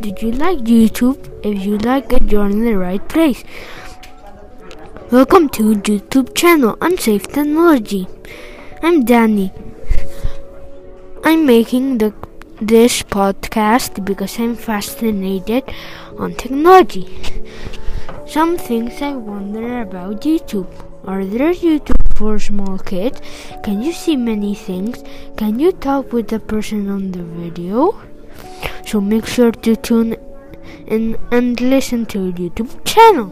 Did you like YouTube? If you like it, you're in the right place. Welcome to YouTube channel Unsafe Technology. I'm Dani. I'm making the this podcast because I'm fascinated on technology. Some things I wonder about YouTube. Are there YouTube for small kids? Can you see many things? Can you talk with the person on the video? So make sure to tune in and listen to our YouTube channel.